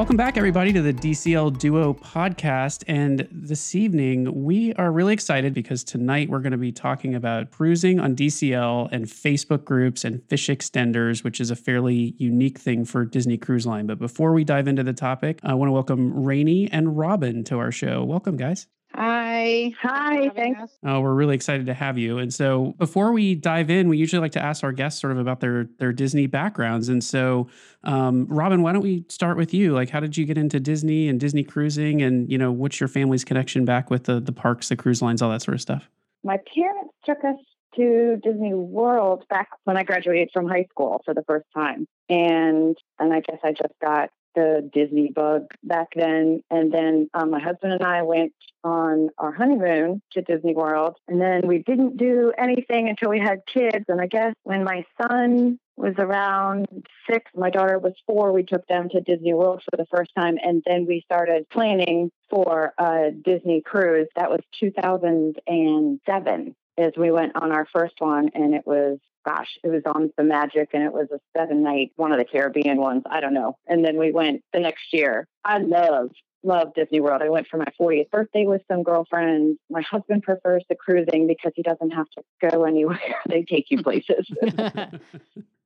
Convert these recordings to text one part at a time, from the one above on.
Welcome back, everybody, to the DCL Duo podcast. And this evening, we are really excited because tonight we're going to be talking about cruising on DCL and Facebook groups and fish extenders, which is a fairly unique thing for Disney Cruise Line. But before we dive into the topic, I want to welcome Rainey and Robin to our show. Welcome, guys. Hi. Hi. Thanks. Oh, we're really excited to have you. And so, before we dive in, we usually like to ask our guests sort of about their their Disney backgrounds. And so, um, Robin, why don't we start with you? Like, how did you get into Disney and Disney cruising? And you know, what's your family's connection back with the the parks, the cruise lines, all that sort of stuff? My parents took us to Disney World back when I graduated from high school for the first time, and and I guess I just got the Disney bug back then. And then um, my husband and I went on our honeymoon to Disney World. And then we didn't do anything until we had kids. And I guess when my son was around six, my daughter was four, we took them to Disney World for the first time. And then we started planning for a Disney cruise. That was 2007 as we went on our first one. And it was gosh, it was on the Magic and it was a seven night, one of the Caribbean ones. I don't know. And then we went the next year. I love, love Disney World. I went for my 40th birthday with some girlfriends. My husband prefers the cruising because he doesn't have to go anywhere. they take you places.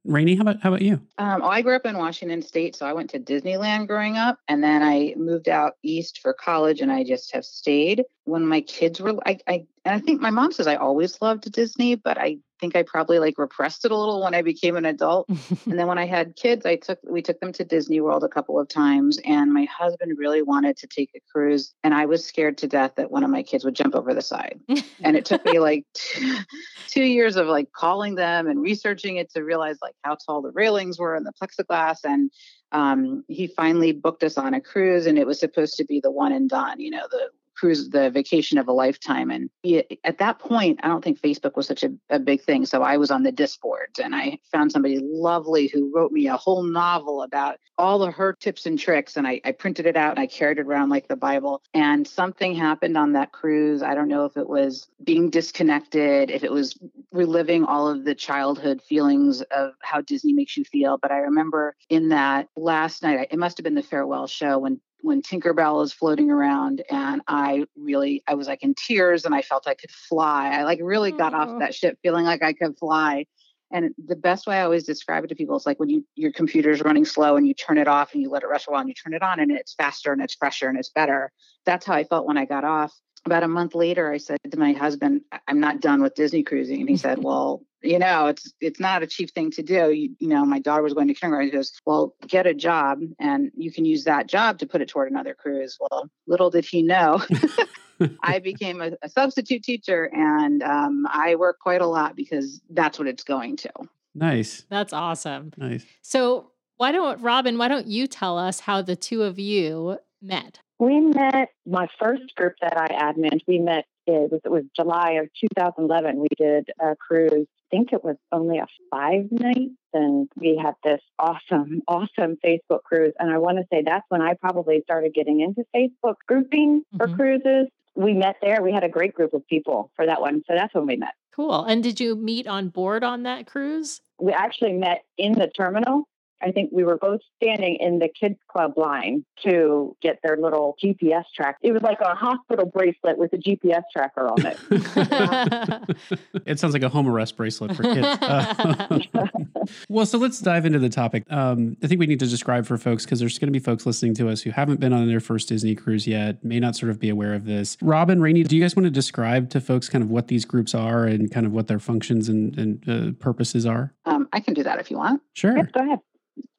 Rainey, how about how about you? Um, well, I grew up in Washington State, so I went to Disneyland growing up, and then I moved out east for college, and I just have stayed. When my kids were, I, I and I think my mom says I always loved Disney, but I think I probably like repressed it a little when I became an adult. and then when I had kids, I took we took them to Disney World a couple of times and my husband really wanted to take a cruise and I was scared to death that one of my kids would jump over the side. and it took me like two, two years of like calling them and researching it to realize like how tall the railings were and the plexiglass and um, he finally booked us on a cruise and it was supposed to be the one and done, you know, the cruise the vacation of a lifetime. And at that point i don't think facebook was such a, a, big thing. So i was on the DIS boards and i found somebody lovely who wrote me a whole novel about all of her tips and tricks. And I, I printed it out and i carried it around like the bible. And something happened on that cruise. I don't know if it was being disconnected if it was reliving all of the childhood feelings of how disney makes you feel. But i remember in that last night it must have been the farewell show when when Tinkerbell is floating around and I really I was like in tears and I felt I could fly. I like really got off oh. that ship feeling like I could fly. And the best way I always describe it to people is like when you your computer's running slow and you turn it off and you let it rest a while and you turn it on and it's faster and it's fresher and it's better. That's how I felt when I got off. About a month later, I said to my husband, I'm not done with Disney cruising. And he said, Well, you know, it's it's not a cheap thing to do. You, you know, my daughter was going to kindergarten. He goes, well, get a job, and you can use that job to put it toward another cruise. Well, little did he know. I became a, a, substitute teacher, and um, I work quite a lot because that's what it's going to. Nice. That's awesome. Nice. So, why don't Robin? Why don't you tell us how the two of you met? We met my first group that I admin. We met it was, it was July of 2011. We did a cruise I think it was only a five night. And we had this awesome, awesome Facebook cruise. And I want to say that's when I probably started getting into Facebook grouping for mm-hmm. cruises. We met there. We had a great group of people for that one. So that's when we met. Cool. And did you meet on board on that cruise? We actually met in the terminal I think we were both standing in the kids club line to get their little GPS track. It was like a hospital bracelet with a GPS tracker on it. it sounds like a home arrest bracelet for kids. Uh, well, so let's dive into the topic. Um, I think we need to describe for folks because there's going to be folks listening to us who haven't been on their first Disney cruise yet, may not sort of be aware of this. Robin, Rainey, do you guys want to describe to folks kind of what these groups are and kind of what their functions and, and uh, purposes are? Um, I can do that if you want. Sure. Yes, go ahead.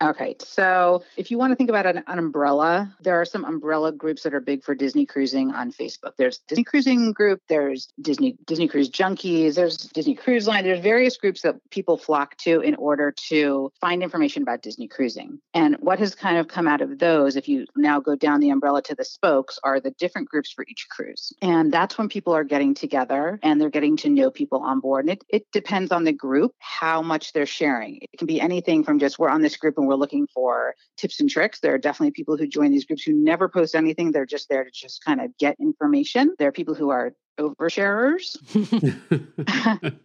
Okay, so if you want to think about an, an, umbrella, there are some umbrella groups that are big for Disney cruising on Facebook. There's Disney Cruising Group, there's Disney Disney Cruise Junkies, there's Disney Cruise Line. There's various groups that people flock to in order to find information about Disney cruising. And what has kind of come out of those, if you now go down the umbrella to the spokes, are the different groups for each cruise. And that's when people are getting together and they're getting to know people on board. And it, it depends on the group how much they're sharing. It can be anything from just we're on this group and we're looking for tips and tricks. There are definitely people who join these groups who never post anything. They're just there to just kind of get information. There are people who are oversharers.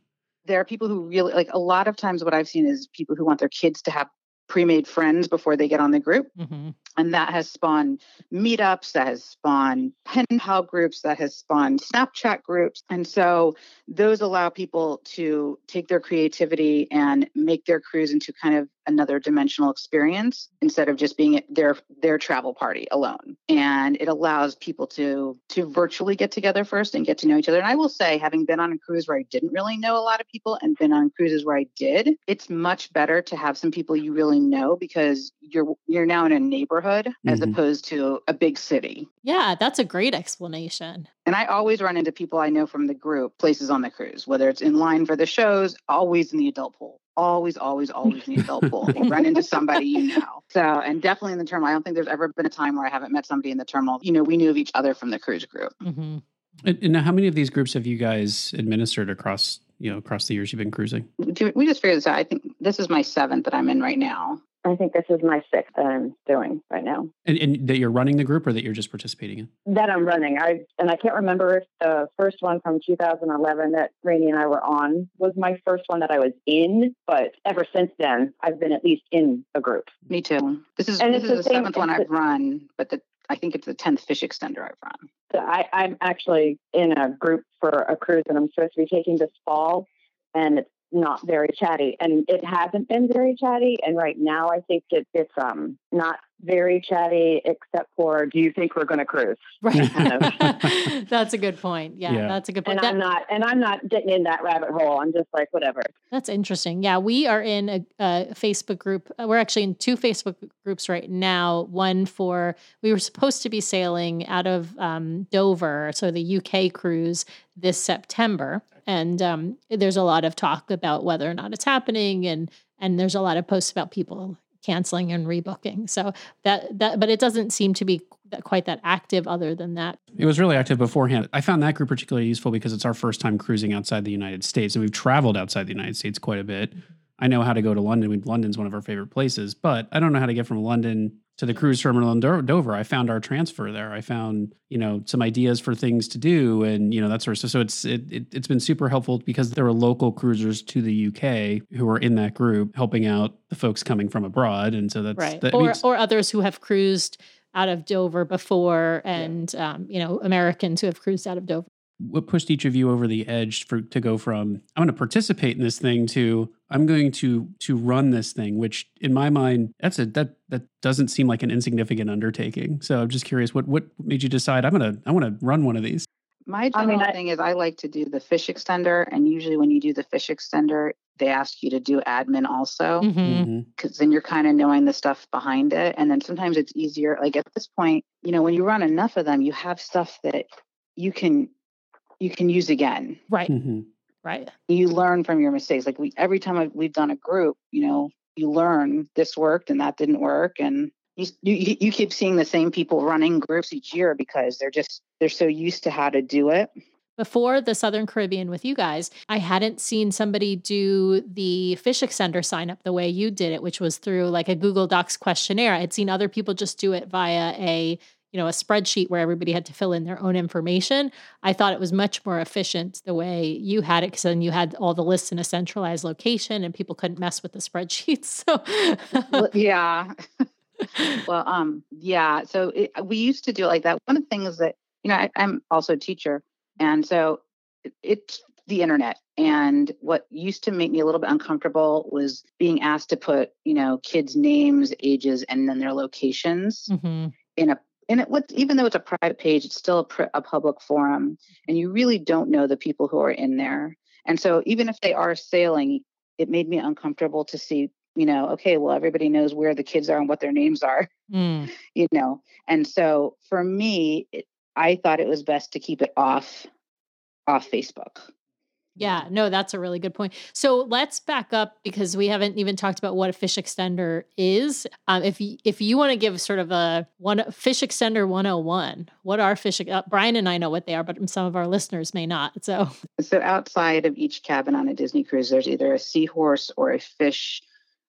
there are people who really like a lot of times what I've seen is people who want their kids to have pre-made friends before they get on the group. Mm-hmm. And that has spawned meetups that has spawned pen pal groups that has spawned snapchat groups. And so those allow people to take their creativity and make their cruise into kind of another dimensional experience instead of just being their their travel party alone. And it allows people to to virtually get together first and get to know each other. And i will say having been on a cruise where i didn't really know a lot of people and been on cruises where i did it's much better to have some people you really know because you're you're now in a neighborhood mm-hmm. as opposed to a big city yeah that's a great explanation and I always run into people I know from the group, places on the cruise, whether it's in line for the shows, always in the adult pool always, always, always in the adult pool. You run into somebody you know. So, and definitely in the terminal. I don't think there's ever been a time where I haven't met somebody in the terminal. You know, we knew of each other from the cruise group. Mm-hmm. And, and how many of these groups have you guys administered across, you know, across the years you've been cruising? We just figured this out. I think this is my seventh that I'm in right now. I think this is my sixth that I'm doing right now. And, and, that you're running the group or that you're just participating in? That I'm running. I and I can't remember if the first one from 2011 that Rainey and I were on was my first one that I was in, but ever since then I've been at least in a group. Me too. This is and this is the, the seventh one I've run, but the I think it's the tenth fish extender I've run. So I, I'm actually in a group for a cruise that I'm supposed to be taking this fall, and it's not very chatty and it hasn't been very chatty and right now i think it, it's um not very chatty except for do you think we're going to cruise? Right. That's a good point. Yeah, yeah, that's a good point. point. And that, i'm not and i'm not getting in that rabbit hole. I'm just like whatever. That's interesting. Yeah we are in a, a facebook group uh, we're actually in two facebook groups right now. One for we were supposed to be sailing out of um, dover so the uk cruise this september. And um, there's a lot of talk about whether or not it's happening and and there's a lot of posts about people canceling and rebooking. So that that but it doesn't seem to be quite that active other than that. It was really active beforehand. I found that group particularly useful because it's our first time cruising outside the united states and we've traveled outside the united states quite a bit. I know how to go to london. London's one of our favorite places but i don't know how to get from london to the cruise terminal in Dover. I found our transfer there. I found, you know, some ideas for things to do and, you know, that sort of stuff. So it's, it, it, has been super helpful because there were local cruisers to the UK who were in that group helping out the folks coming from abroad. And so that's, right. That, or, I mean, or others who have cruised out of Dover before and, yeah. um, you know, Americans who have cruised out of Dover what pushed each of you over the edge for to go from I'm going to participate in this thing to I'm going to to run this thing, which in my mind that's a that that doesn't seem like an insignificant undertaking. So I'm just curious, what what made you decide I'm gonna I want to run one of these? My general I mean, I, thing is I like to do the fish extender, and usually when you do the fish extender, they ask you to do admin also, because mm-hmm. mm-hmm. then you're kind of knowing the stuff behind it, and then sometimes it's easier. Like at this point, you know, when you run enough of them, you have stuff that you can you can use again. Right. Mm-hmm. Right. You learn from your mistakes. Like we every time I've, we've done a group, you know, you learn this worked and that didn't work, and you, you you keep seeing the same people running groups each year because they're just they're so used to how to do it. Before the Southern Caribbean with you guys, I hadn't seen somebody do the fish extender sign up the way you did it, which was through like a Google Docs questionnaire. I had seen other people just do it via a you know a spreadsheet where everybody had to fill in their own information i thought it was much more efficient the way you had it because then you had all the lists in a centralized location and people couldn't mess with the spreadsheets so. Well, yeah. Well um yeah so it, we used to do it like that. One of the things that you know I, am also a teacher and so it, it's the internet and what used to make me a little bit uncomfortable was being asked to put you know kids names ages and then their locations mm-hmm. in a and it what even though it's a private page it's still a, pr- a public forum and you really don't know the people who are in there. And so even if they are sailing it made me uncomfortable to see you know okay well everybody knows where the kids are and what their names are mm. you know? And so for me it, i thought it was best to keep it off off facebook yeah, no, that's a really good point. So let's back up because we haven't even talked about what a fish extender is. Um, if you, if you want to give sort of a one fish extender 101, what are fish? Uh, Brian and I know what they are, but some of our listeners may not. So, so outside of each cabin on a Disney cruise, there's either a seahorse or a fish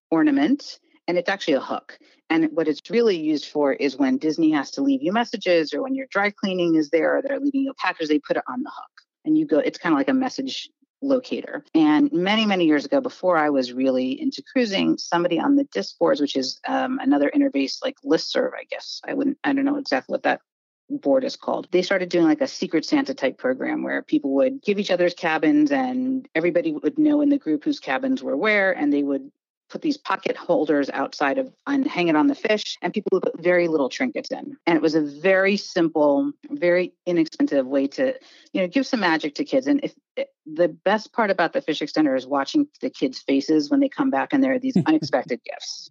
ornament, and it's actually a hook. And what it's really used for is when Disney has to leave you messages, or when your dry cleaning is there, or they're leaving you a package, they put it on the hook and you go it's kind of like a message locator. And many, many years ago, before I was really into cruising, somebody on the DIS boards, which is um, another interface like listserv, I guess. I wouldn't, I don't know exactly what that board is called. They started doing like a secret Santa type program where people would give each other's cabins and everybody would know in the group whose cabins were where and they would put these pocket holders outside of and hang it on the fish and people would put very little trinkets in. And it was a very simple very inexpensive way to you know give some magic to kids. And if eh, the best part about the fish extender is watching the kids faces when they come back and there are these unexpected gifts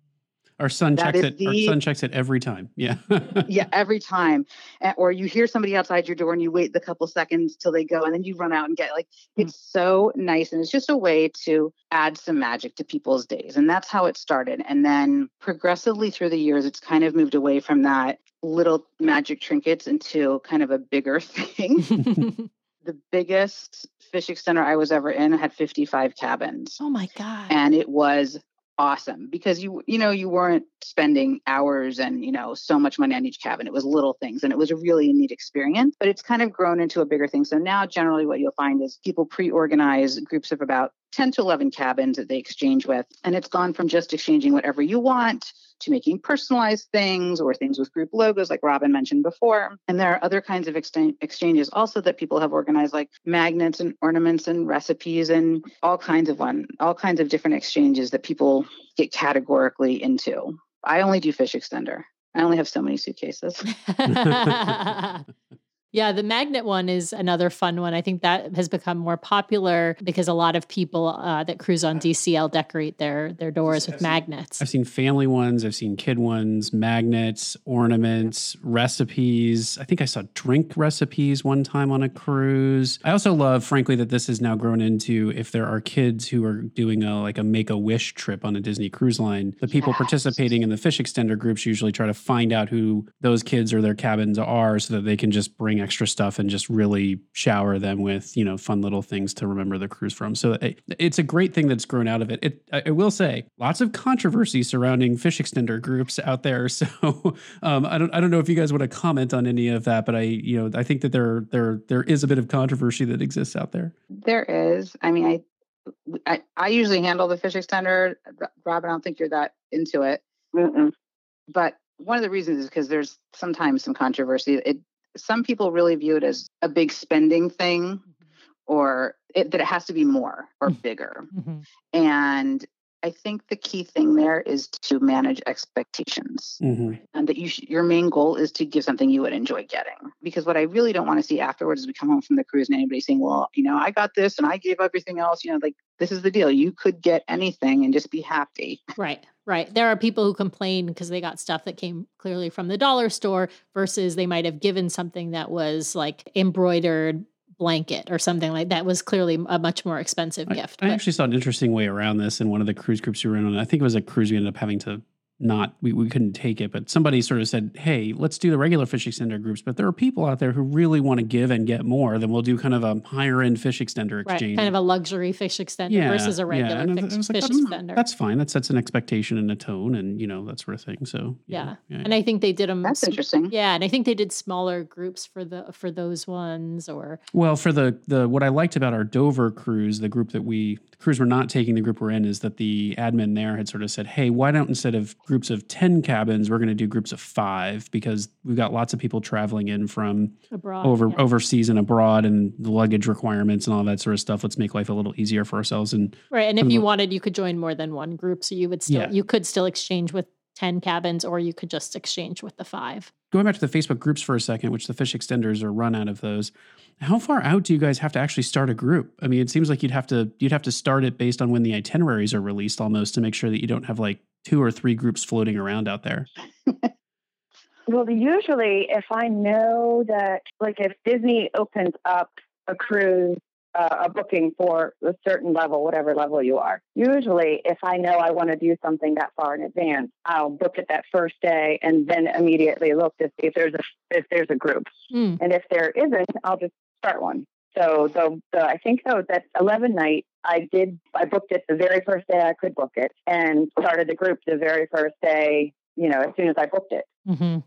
our son That checks it. the- Our son checks it every time. Yeah. yeah every time And- or you hear somebody outside your door and you wait the couple seconds till they go and then you run out and get like hmm. it's so nice and it's just a way to add some magic to people's days and that's how it started and then progressively through the years it's kind of moved away from that little magic trinkets into kind of a bigger thing the biggest fish extender i was ever in had 55 cabins oh my god. and it was awesome because you you know you weren't spending hours and you know so much money on each cabin it was little things and it was a really neat experience but it's kind of grown into a bigger thing. So now generally what you'll find is people pre-organize groups of about 10 to 11 cabins that they exchange with and it's gone from just exchanging whatever you want to making personalized things or things with group logos, like Robin mentioned before. And there are other kinds of exchange- exchanges also that people have organized, like magnets and ornaments and recipes and all kinds of one, all kinds of different exchanges that people get categorically into. I only do fish extender. I only have so many suitcases. yeah, the magnet one is another fun one. I think that has become more popular because a lot of people uh, that cruise on DCL decorate their their doors with magnets. I've seen family ones, I've seen kid ones, magnets, ornaments, recipes. I think I saw drink recipes one time on a cruise. I also love, frankly, that this has now grown into if there are kids who are doing a like a make a wish trip on a Disney cruise line, the people Yes. participating in the fish extender groups usually try to find out who those kids or their cabins are so that they can just bring extra stuff and just really shower them with, you know, fun little things to remember the cruise from. So it, it's a great thing that's grown out of it. It I, I will say lots of controversy surrounding fish extender groups out there. So um, I don't I don't know if you guys want to comment on any of that, but I you know I think that there there there is a bit of controversy that exists out there. There is. I mean, I, I, I usually handle the fish extender. Robin, I don't think you're that into it. Mm-mm. but one of the reasons is because there's sometimes some controversy. It some people really view it as a big spending thing, or it, that it has to be more or Mm. bigger. Mhm. And I think the key thing there is to manage expectations, Mhm. and that you sh- your main goal is to give something you would enjoy getting. Because what I really don't want to see afterwards is we come home from the cruise and anybody saying, "Well, you know, I got this and I gave everything else." You know, like this is the deal. You could get anything and just be happy. Right, right. There are people who complain because they got stuff that came clearly from the dollar store versus they might have given something that was like embroidered blanket or something like that was clearly a much more expensive I, gift. I but- actually saw an interesting way around this in one of the cruise groups we were in on. I think it was a cruise we ended up having to not we, we couldn't take it, but somebody sort of said, Hey, let's do the regular fish extender groups. But there are people out there who really want to give and get more, then we'll do kind of a higher end fish extender right, exchange. kind of a luxury fish extender versus a regular And I fish, like, fish "Mm, extender. That's fine. That sets an expectation and a tone and you know, that sort of thing. So yeah. And I think they did them. That's interesting. Yeah, and I think they did smaller groups for the for those ones or Well, for the the what I liked about our Dover cruise, the group that we the were not taking, the group we're in, is that the admin there had sort of said, "Hey, why don't instead of groups of ten cabins, we're going to do groups of five because we've got lots of people traveling in from abroad. over yeah. overseas and abroad, and the luggage requirements and all that sort of stuff. Let's make life a little easier for ourselves." And Right. And if you wanted, you could join more than one group. So you would still Yeah. you could still exchange with 10 cabins or you could just exchange with the five. going back to the Facebook groups for a second, which the fish extenders are run out of those. How far out do you guys have to actually start a group? I mean, it seems like you'd have to you'd have to start it based on when the itineraries are released almost to make sure that you don't have like two or three groups floating around out there. Well, usually, if I know that, like, if Disney opens up a cruise, a booking for a certain level, whatever level you are, usually, if I know I want to do something that far in advance, I'll book it that first day and then immediately look to see if there's a if there's a group, Mm. and if there isn't, I'll just start one. So the, the I think though that eleven night I did I booked it the very first day I could book it and started the group the very first day you know as soon as I booked it. hmm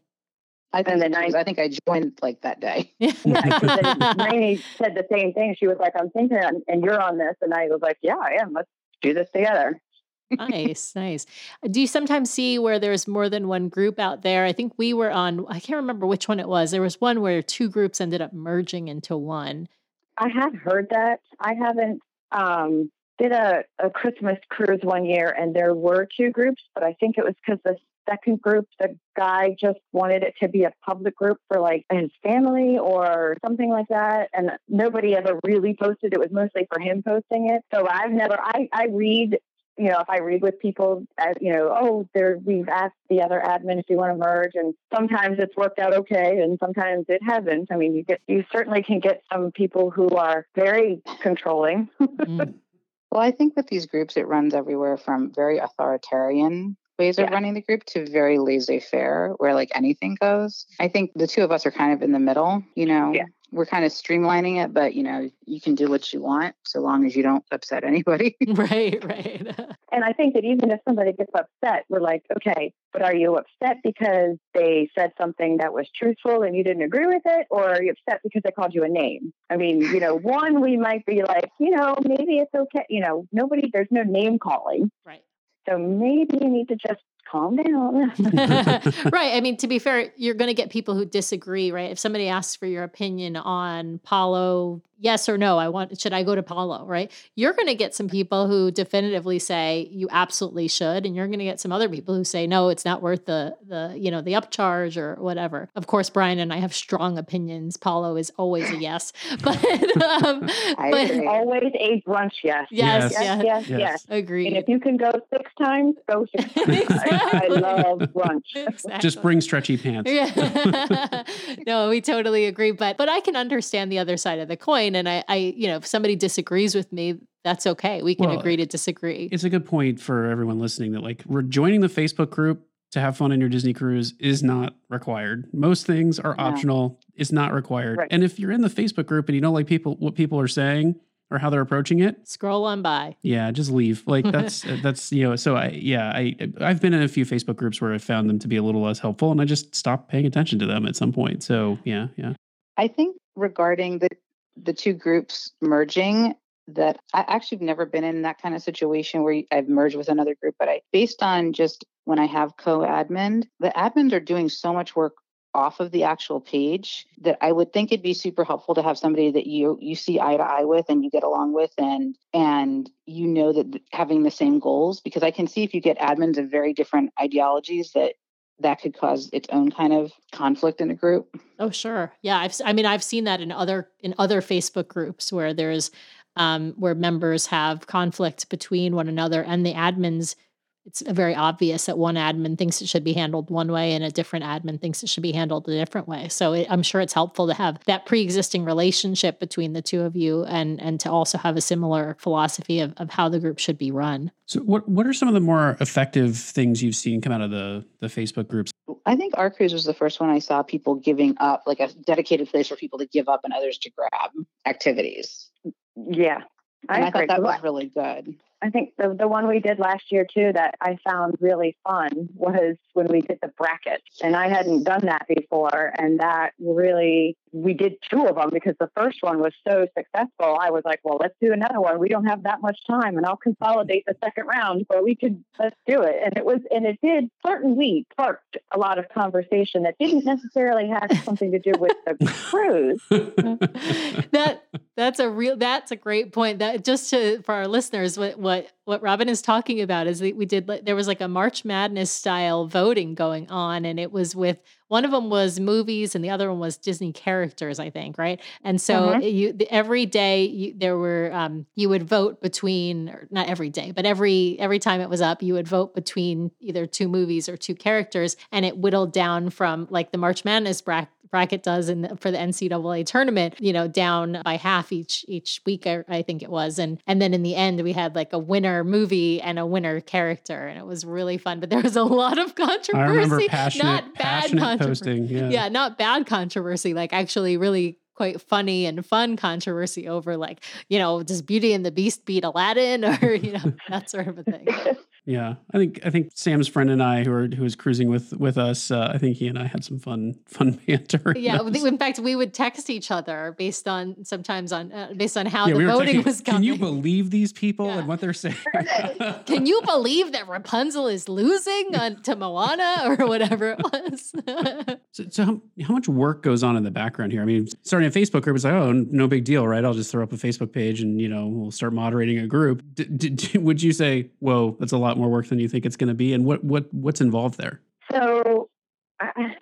I think, And then because I- I think I joined like that day. Yeah, 'cause then Rainey said the same thing. She was like, "I'm thinking, and and you're on this," and I was like, "Yeah, I am. Let's do this together." nice, nice. Do you sometimes see where there's more than one group out there? I think we were on, I can't remember which one it was. There was one where two groups ended up merging into one. I have heard that. I haven't um, did a, a Christmas cruise one year, and there were two groups, but I think it was because the second group, the guy just wanted it to be a public group for like his family or something like that, and nobody ever really posted. It was mostly for him posting it. So I've never. I I read. You know, if I read with people, as you know, oh, there we've asked the other admin if you want to merge, and sometimes it's worked out okay, and sometimes it hasn't. I mean, you get you certainly can get some people who are very controlling. Mm. Well, I think with these groups, it runs everywhere from very authoritarian ways of Yeah. running the group to very laissez faire, where like anything goes. I think the two of us are kind of in the middle, you know. Yeah. We're kind of streamlining it, but you know, you can do what you want so long as you don't upset anybody. right, right. And I think that even if somebody gets upset, we're like, okay, but are you upset because they said something that was truthful and you didn't agree with it? Or are you upset because they called you a name? I mean, you know, one, we might be like, you know, maybe it's okay. You know, nobody, there's no name calling. right. So maybe you need to just calm down. right. I mean, to be fair, you're going to get people who disagree, right? If somebody asks for your opinion on Palo, yes or no, I want, should I go to Palo, right? You're going to get some people who definitively say you absolutely should. And you're going to get some other people who say, no, it's not worth the, the, you know, the upcharge or whatever. Of course, Brian and I have strong opinions. Palo is always a yes, but, um, but. Always a brunch, yes. yes, Yes. Yes, yes, yes, Yes. yes. agreed. And if you can go six times, go six times. I, I love brunch. Exactly. Just bring stretchy pants. Yeah. no, we totally agree. But but I can understand the other side of the coin. And I, I you know, if somebody disagrees with me, that's okay. We can Well, agree to disagree. It's a good point for everyone listening that like we're joining the Facebook group to have fun on your Disney cruise is not required. Most things are No. optional. It's not required. Right. And if you're in the Facebook group and you don't like people what people are saying or how they're approaching it, Scroll on by. yeah, just leave. Like that's that's you know. So I yeah I I've been in a few Facebook groups where I found them to be a little less helpful, and I just stopped paying attention to them at some point. So yeah yeah. I think regarding the the two groups merging, that I actually have never been in that kind of situation where I've merged with another group, but I based on just when I have co-admin, the admins are doing so much work off of the actual page that I would think it'd be super helpful to have somebody that you you see eye to eye with and you get along with and and you know that having the same goals because I can see if you get admins of very different ideologies that that could cause its own kind of conflict in a group. Oh, sure. Yeah, I've I mean I've seen that in other in other Facebook groups where there's um where members have conflict between one another and the admins it's very obvious that one admin thinks it should be handled one way and a different admin thinks it should be handled a different way. So it, I'm sure it's helpful to have that pre-existing relationship between the two of you and and to also have a similar philosophy of, of how the group should be run. So what what are some of the more effective things you've seen come out of the the Facebook groups? I think our cruise was the first one I saw people giving up, like a dedicated place for people to give up and others to grab activities. Yeah. And I, agree. thought that was really good. I think the the one we did last year too that I found really fun was when we did the brackets, and I hadn't done that before, and that really we did two of them because the first one was so successful. I was like, well, let's do another one. We don't have that much time, and I'll consolidate the second round, but we could let's do it. And it was and it did certainly sparked a lot of conversation that didn't necessarily have something to do with the cruise. that that's a real that's a great point that just to for our listeners what what what robin is talking about is that we did there was like a march madness style voting going on and it was with one of them was movies and the other one was disney characters i think right and so Mhm. you every day you, there were um you would vote between or not every day but every every time it was up you would vote between either two movies or two characters and it whittled down from like the march madness bracket bracket does in the, for the NCAA tournament, you know, down by half each each week. I, I think it was, and and then in the end we had like a winner movie and a winner character, and it was really fun. But there was a lot of controversy. I remember passionate not bad passionate controversy. posting. Yeah. Yeah, not bad controversy, like actually really quite funny and fun controversy over like, you know, does Beauty and the Beast beat Aladdin or, you know, that sort of a thing. Yeah, I think I think Sam's friend and I, who are who was cruising with with us, uh, I think he and I had some fun fun banter. Yeah, in fact, we would text each other based on sometimes on uh, based on how yeah, the we voting texting, was coming. Can you believe these people Yeah. and what they're saying? Can you believe that Rapunzel is losing on, to Moana or whatever it was? So, so how, how much work goes on in the background here? I mean, starting a Facebook group is like, oh, no big deal, right? I'll just throw up a Facebook page and you know we'll start moderating a group. D- d- d- would you say, whoa, that's a lot more work than you think it's going to be? And what what what's involved there? So I,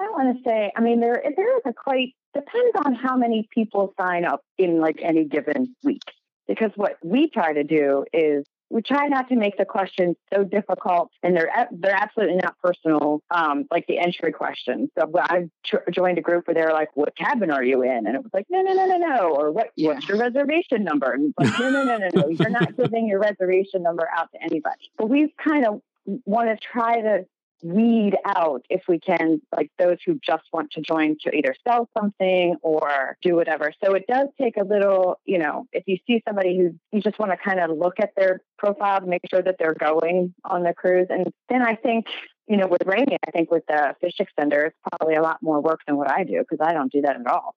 I want to say. I mean, there there is a quite depends on how many people sign up in like any given week. Because what we try to do is we try not to make the questions so difficult, and they're they're absolutely not personal. Um, like the entry questions. So I joined a group where they're like, "What cabin are you in?" And it was like, "No, no, no, no, no," or "What Yeah. what's your reservation number?" And it's like, "No, no, no, no, no, you're not giving your reservation number out to anybody." But we kind of want to try to weed out if we can like those who just want to join to either sell something or do whatever so it does take a little you know if you see somebody who you just want to kind of look at their profile to make sure that they're going on the cruise and then i think you know with Rainey, i think with the fish extender it's probably a lot more work than what i do because i don't do that at all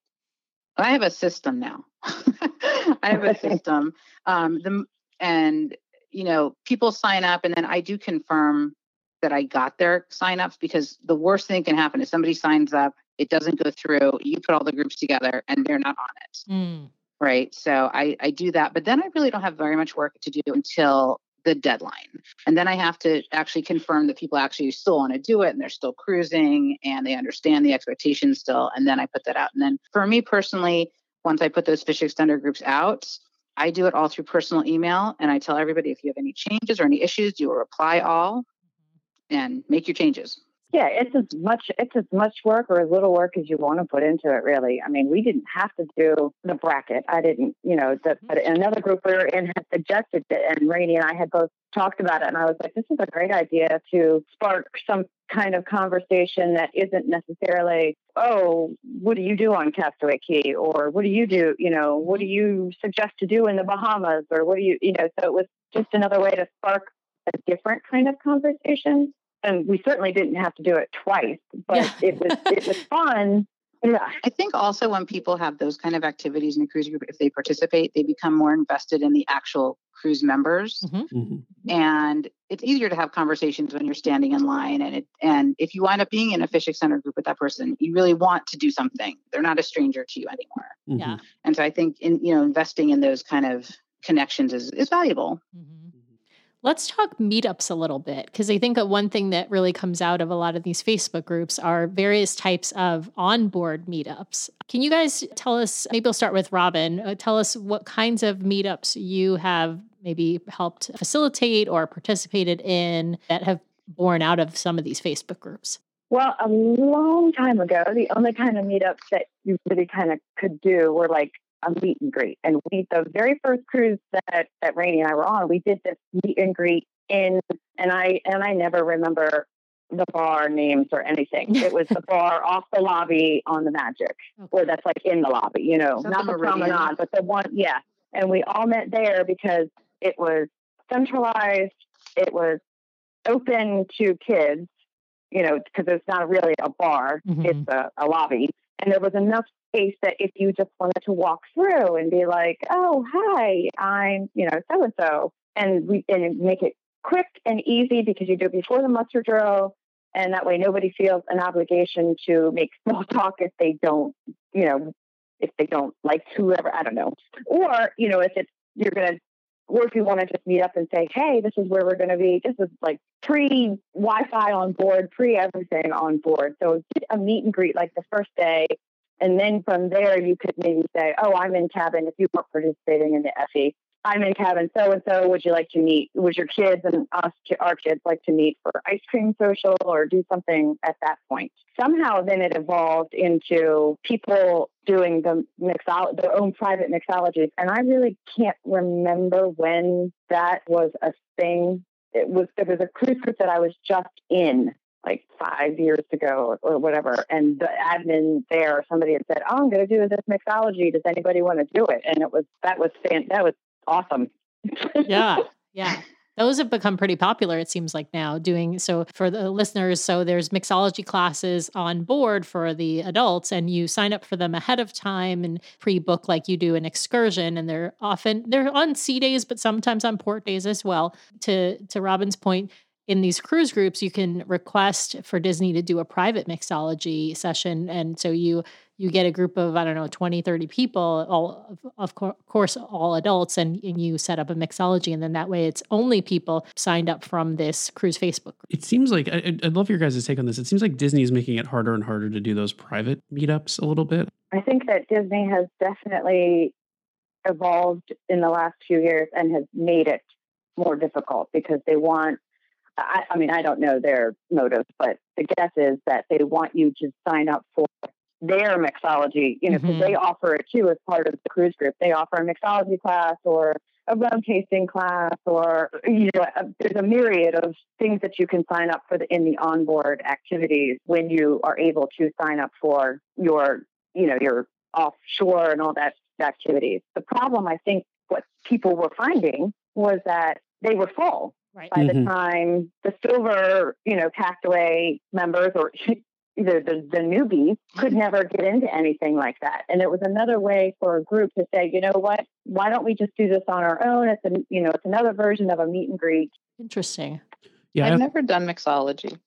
I have a system now. I have a system. Um, the and you know people sign up, and then I do confirm that I got their signups because the worst thing can happen is somebody signs up, it doesn't go through. You put all the groups together, and they're not on it. Mm. right? So I, I do that, but then I really don't have very much work to do until the deadline. And then I have to actually confirm that people actually still want to do it and they're still cruising and they understand the expectations still. And then I put that out. And then for me personally, once I put those fish extender groups out, I do it all through personal email and I tell everybody if you have any changes or any issues, do a reply all and make your changes. Yeah, it's as much it's as much work or as little work as you want to put into it. Really, I mean, we didn't have to do the bracket. I didn't, you know, the, but another group we were in had suggested it, and Rainey and I had both talked about it, and I was like, this is a great idea to spark some kind of conversation that isn't necessarily, oh, what do you do on Castaway Cay, or what do you do, you know, what do you suggest to do in the Bahamas, or what do you, you know, so it was just another way to spark a different kind of conversation and we certainly didn't have to do it twice, but Yeah. it was it was fun. Yeah, I think also when people have those kind of activities in a cruise group, if they participate, they become more invested in the actual cruise members. Mhm. And it's easier to have conversations when you're standing in line. And it and if you wind up being in a fish extender group with that person, you really want to do something. They're not a stranger to you anymore. Mhm. Yeah. And so I think in you know investing in those kind of connections is is valuable. Let's talk meetups a little bit because I think one thing that really comes out of a lot of these Facebook groups are various types of onboard meetups. Can you guys tell us? Maybe we'll start with Robin. Uh, tell us what kinds of meetups you have maybe helped facilitate or participated in that have born out of some of these Facebook groups. Well, a long time ago, the only kind of meetups that you really kind of could do were like a meet and greet. And we, the very first cruise that that Rainey and I were on, we did this meet and greet in, and I and I never remember the bar names or anything. It was the bar off the lobby on the Magic, or that's like in the lobby, you know, that not the Meridian? promenade, but the one, yeah. And we all met there because it was centralized. It was open to kids, you know, because it's not really a bar; Mhm. it's a, a lobby, and there was enough space that if you just wanted to walk through and be like, "Oh, hi, I'm, you know, so and so," and we and make it quick and easy because you do it before the muster drill, and that way nobody feels an obligation to make small talk if they don't, you know, if they don't like whoever. I don't know, or you know, if it's you're gonna or if you want to just meet up and say, hey, this is where we're going to be. This is like pre Wi Fi on board, pre everything on board. So get a meet and greet like the first day. And then from there, you could maybe say, oh, I'm in cabin if you weren't participating in the FE. I'm in cabin so and so. Would you like to meet? Would your kids and us, our kids, like to meet for ice cream social or do something at that point? Somehow, then it evolved into people doing the mixol- their own private mixologies, and I really can't remember when that was a thing. It was there was a cruise group that I was just in like five years ago or, whatever, and the admin there, somebody had said, "Oh, I'm going to do this mixology. Does anybody want to do it?" And it was that was fan- that was awesome. Yeah. Yeah. those have become pretty popular it seems like now doing so for the listeners so there's mixology classes on board for the adults and you sign up for them ahead of time and pre-book like you do an excursion and they're often they're on sea days but sometimes on port days as well to to robin's point in these cruise groups you can request for disney to do a private mixology session. And so you you get a group of i don't know 20 30 people all of course all adults and, and, you set up a mixology. And then that way it's only people signed up from this cruise facebook group. it seems like I, i'd love your guys' take on this. It seems like disney is making it harder and harder to do those private meetups a little bit. I think that disney has definitely evolved in the last few years and has made it more difficult because they want I, I mean, I don't know their motive, but the guess is that they want you to sign up for their mixology, you know, because mm-hmm. they offer it too as part of the cruise group. They offer a mixology class or a rum tasting class, or you know, a, there's a myriad of things that you can sign up for the, in the onboard activities when you are able to sign up for your, you know, your offshore and all that activities. The problem, I think, what people were finding was that they were full. Right. By mm-hmm. the time the silver, you know, castaway members or the, the, the newbies could never get into anything like that. And it was another way for a group to say, you know what, why don't we just do this on our own? It's a, you know, it's another version of a meet and greet. Interesting. Yeah. I've, I've never done mixology.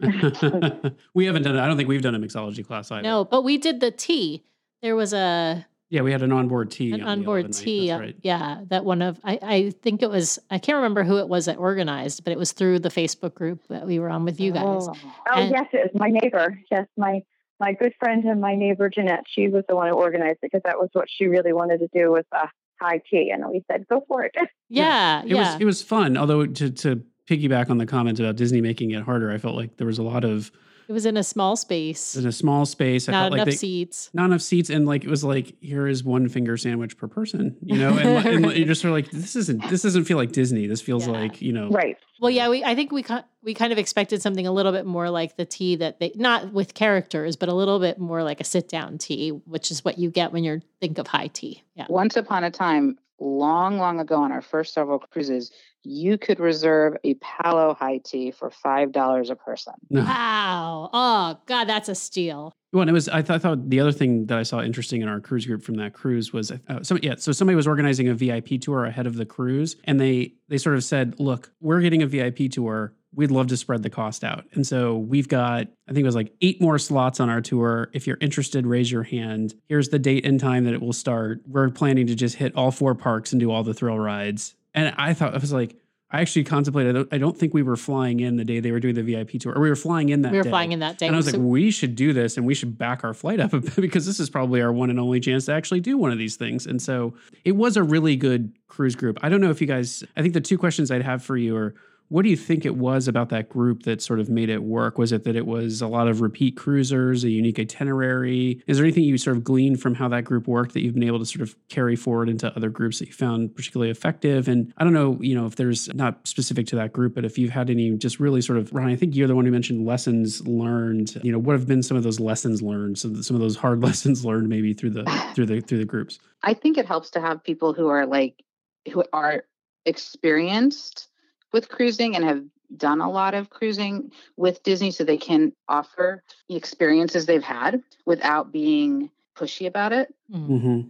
we haven't done it. I don't think we've done a mixology class either. No, but we did the tea. There was a yeah, we had an onboard tea. An on onboard tea. Uh, right. Yeah, that one of I, I think it was I can't remember who it was that organized, but it was through the Facebook group that we were on with you oh. guys. Oh, oh yes, it was my neighbor. Yes, my my good friend and my neighbor Jeanette. She was the one who organized it because that was what she really wanted to do with a high tea, and we said go for it. Yeah, yeah. It was it was fun. Although to to piggyback on the comment about Disney making it harder, I felt like there was a lot of it was in a small space. In a small space. I not enough like they, seats. Not enough seats. And like it was like, here is one finger sandwich per person, you know? And, and you're just sort of like, this isn't this doesn't feel like Disney. This feels yeah. like, you know. Right. Well, yeah, we I think we we kind of expected something a little bit more like the tea that they not with characters, but a little bit more like a sit down tea, which is what you get when you think of high tea. Yeah. Once upon a time, long, long ago on our first several cruises, you could reserve a Palo high tea for five dollars a person. Wow! Oh God, that's a steal. Well, and it was. I, th- I thought the other thing that I saw interesting in our cruise group from that cruise was, uh, so yeah, so somebody was organizing a VIP tour ahead of the cruise, and they they sort of said, "Look, we're getting a VIP tour we'd love to spread the cost out. And so we've got, I think it was like eight more slots on our tour. If you're interested, raise your hand. Here's the date and time that it will start. We're planning to just hit all four parks and do all the thrill rides. And I thought, I was like, I actually contemplated. I don't think we were flying in the day they were doing the VIP tour, or we were flying in that. We were day. flying in that day, and I was so- like, we should do this, and we should back our flight up a bit because this is probably our one and only chance to actually do one of these things. And so it was a really good cruise group. I don't know if you guys. I think the two questions I'd have for you are what do you think it was about that group that sort of made it work? Was it that it was a lot of repeat cruisers, a unique itinerary? Is there anything you sort of gleaned from how that group worked that you've been able to sort of carry forward into other groups that you found particularly effective? And I don't know, you know, if there's not specific to that group, but if you've had any just really sort of, Ron, I think you're the one who mentioned lessons learned. You know, what have been some of those lessons learned? Some, some of those hard lessons learned maybe through the through the through the groups. I think it helps to have people who are like who are experienced with cruising and have done a lot of cruising with Disney so they can offer the experiences they've had without being pushy about it. Mm-hmm. mm-hmm.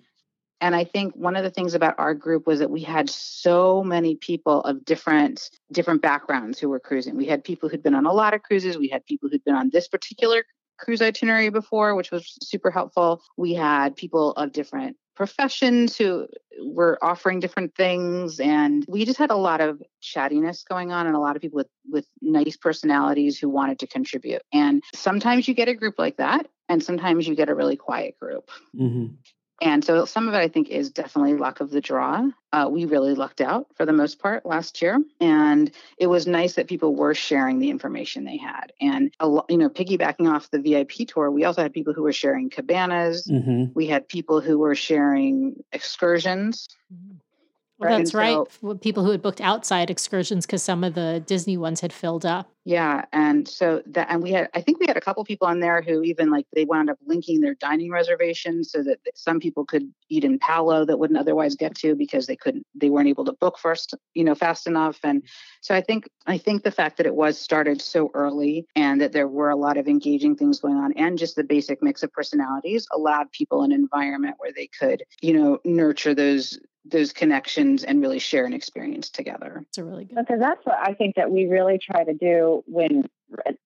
And I think one of the things about our group was that we had so many people of different different backgrounds who were cruising. We had people who'd been on a lot of cruises. We had people who'd been on this particular cruise itinerary before, which was super helpful. We had people of different professions who were offering different things and we just had a lot of chattiness going on and a lot of people with with nice personalities who wanted to contribute and sometimes you get a group like that and sometimes you get a really quiet group mm-hmm. And so some of it, I think, is definitely luck of the draw. Uh, we really lucked out for the most part last year. And it was nice that people were sharing the information they had. And, a lo- you know, piggybacking off the VIP tour, we also had people who were sharing cabanas. Mm-hmm. We had people who were sharing excursions. Well, that's And right. so- For People who had booked outside excursions because some of the Disney ones had filled up. Yeah, and so that, and we had, I think we had a couple people on there who even like they wound up linking their dining reservations so that some people could eat in Palo that wouldn't otherwise get to because they couldn't, they weren't able to book first, you know, fast enough. And so I think, I think the fact that it was started so early and that there were a lot of engaging things going on and just the basic mix of personalities allowed people an environment where they could, you know, nurture those those connections and really share an experience together. It's a really good. Because that's what I think that we really try to do when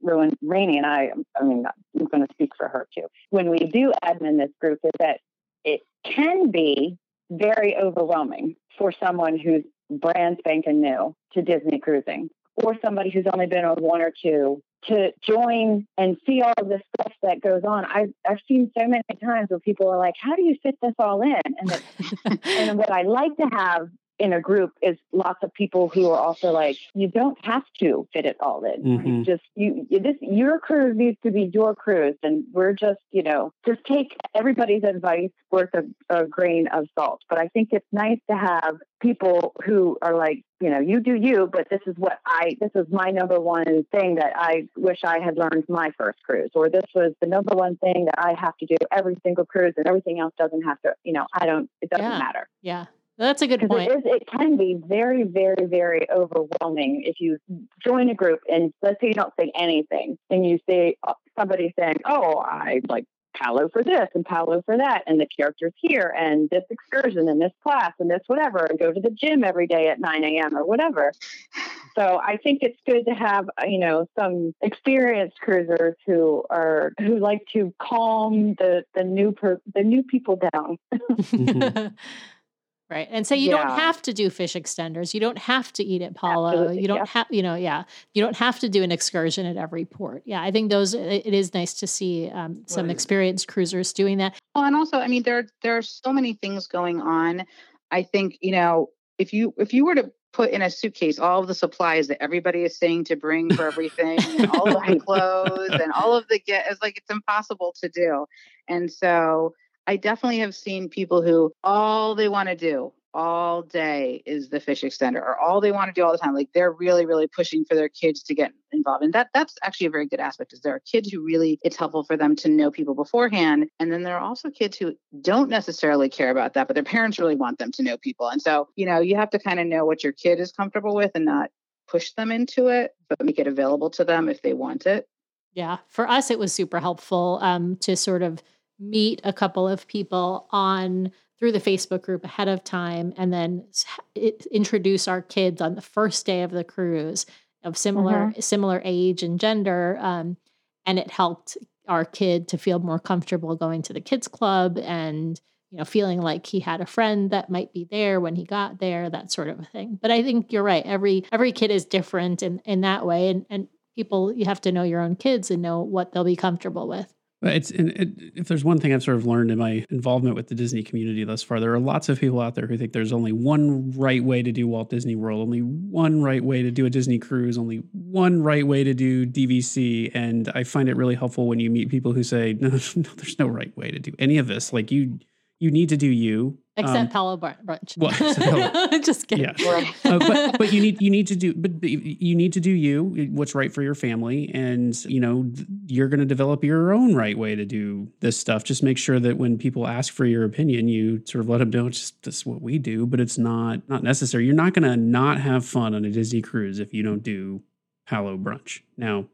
when Rainey and I, I mean, I'm going to speak for her too. When we do admin this group, is that it can be very overwhelming for someone who's brand spanking new to Disney cruising, or somebody who's only been on one or two to join and see all of this stuff that goes on. I've I've seen so many times where people are like, "How do you fit this all in?" And that and what I like to have in a group is lots of people who are also like, you don't have to fit it all in. You Mhm. just you you- this your cruise needs to be your cruise, and we're just you know just take everybody's advice worth a, a grain of salt. But I think it's nice to have people who are like, you know, you do you, but this is what I this is my number one thing that I wish I had learned my first cruise, or this was the number one thing that I have to do every single cruise, and everything else doesn't have to. You know, I don't. It doesn't Yeah. matter. Yeah. That's a good Because point. it, is, it can be very, very, very overwhelming if you join a group and let's say you don't say anything and you see uh, somebody saying, "Oh, I like Palo for this and Palo for that, and the characters here, and this excursion, and this class, and this whatever, and go to the gym every day at 9 a.m. or whatever." So I think it's good to have uh, you know some experienced cruisers who are who like to calm the the new per, the new people down. Right. And so you don't have to do fish extenders. You don't have to eat at Palo. Absolutely, You don't yeah. have, you know, yeah. You don't have to do an excursion at every port. Yeah. I think those, it is nice to see um, some experienced cruisers doing that. Well, and also, I mean, there there are so many things going on. I think you know, if you if you were to put in a suitcase all of the supplies that everybody is saying to bring for everything, and all of the clothes and all of the get, it's like it's impossible to do. And so, I definitely have seen people who all they want to do all day is the fish extender, or all they want to do all the time. Like they're really, really pushing for their kids to get involved, and that that's actually a very good aspect. Is there are kids who really it's helpful for them to know people beforehand, and then there are also kids who don't necessarily care about that, but their parents really want them to know people, and so you know you have to kind of know what your kid is comfortable with and not push them into it, but make it available to them if they want it. Yeah. For us, it was super helpful um, to sort of meet a couple of people on through the Facebook group ahead of time and then it, introduce our kids on the first day of the cruise of similar similar age and gender um, and it helped our kid to feel more comfortable going to the kids club and you know feeling like he had a friend that might be there when he got there that sort of a thing. But i think you're right every every kid is different in in that way and and people you have to know your own kids and know what they'll be comfortable with But it's it, if there's one thing I've sort of learned in my involvement with the Disney community thus far, there are lots of people out there who think there's only one right way to do Walt Disney World, only one right way to do a Disney cruise, only one right way to do DVC, and I find it really helpful when you meet people who say, "No, no there's no right way to do any of this. Like you, you need to do you." Except Um, Palo Brunch. well, except Palo- Just kidding. yeah. Uh, but but you need you need to do but but you need to do you what's right for your family and you know you're going to develop your own right way to do this stuff just make sure that when people ask for your opinion you sort of let them know it's just this is what we do but it's not not necessary you're not going to not have fun on a disney cruise if you don't do palo brunch now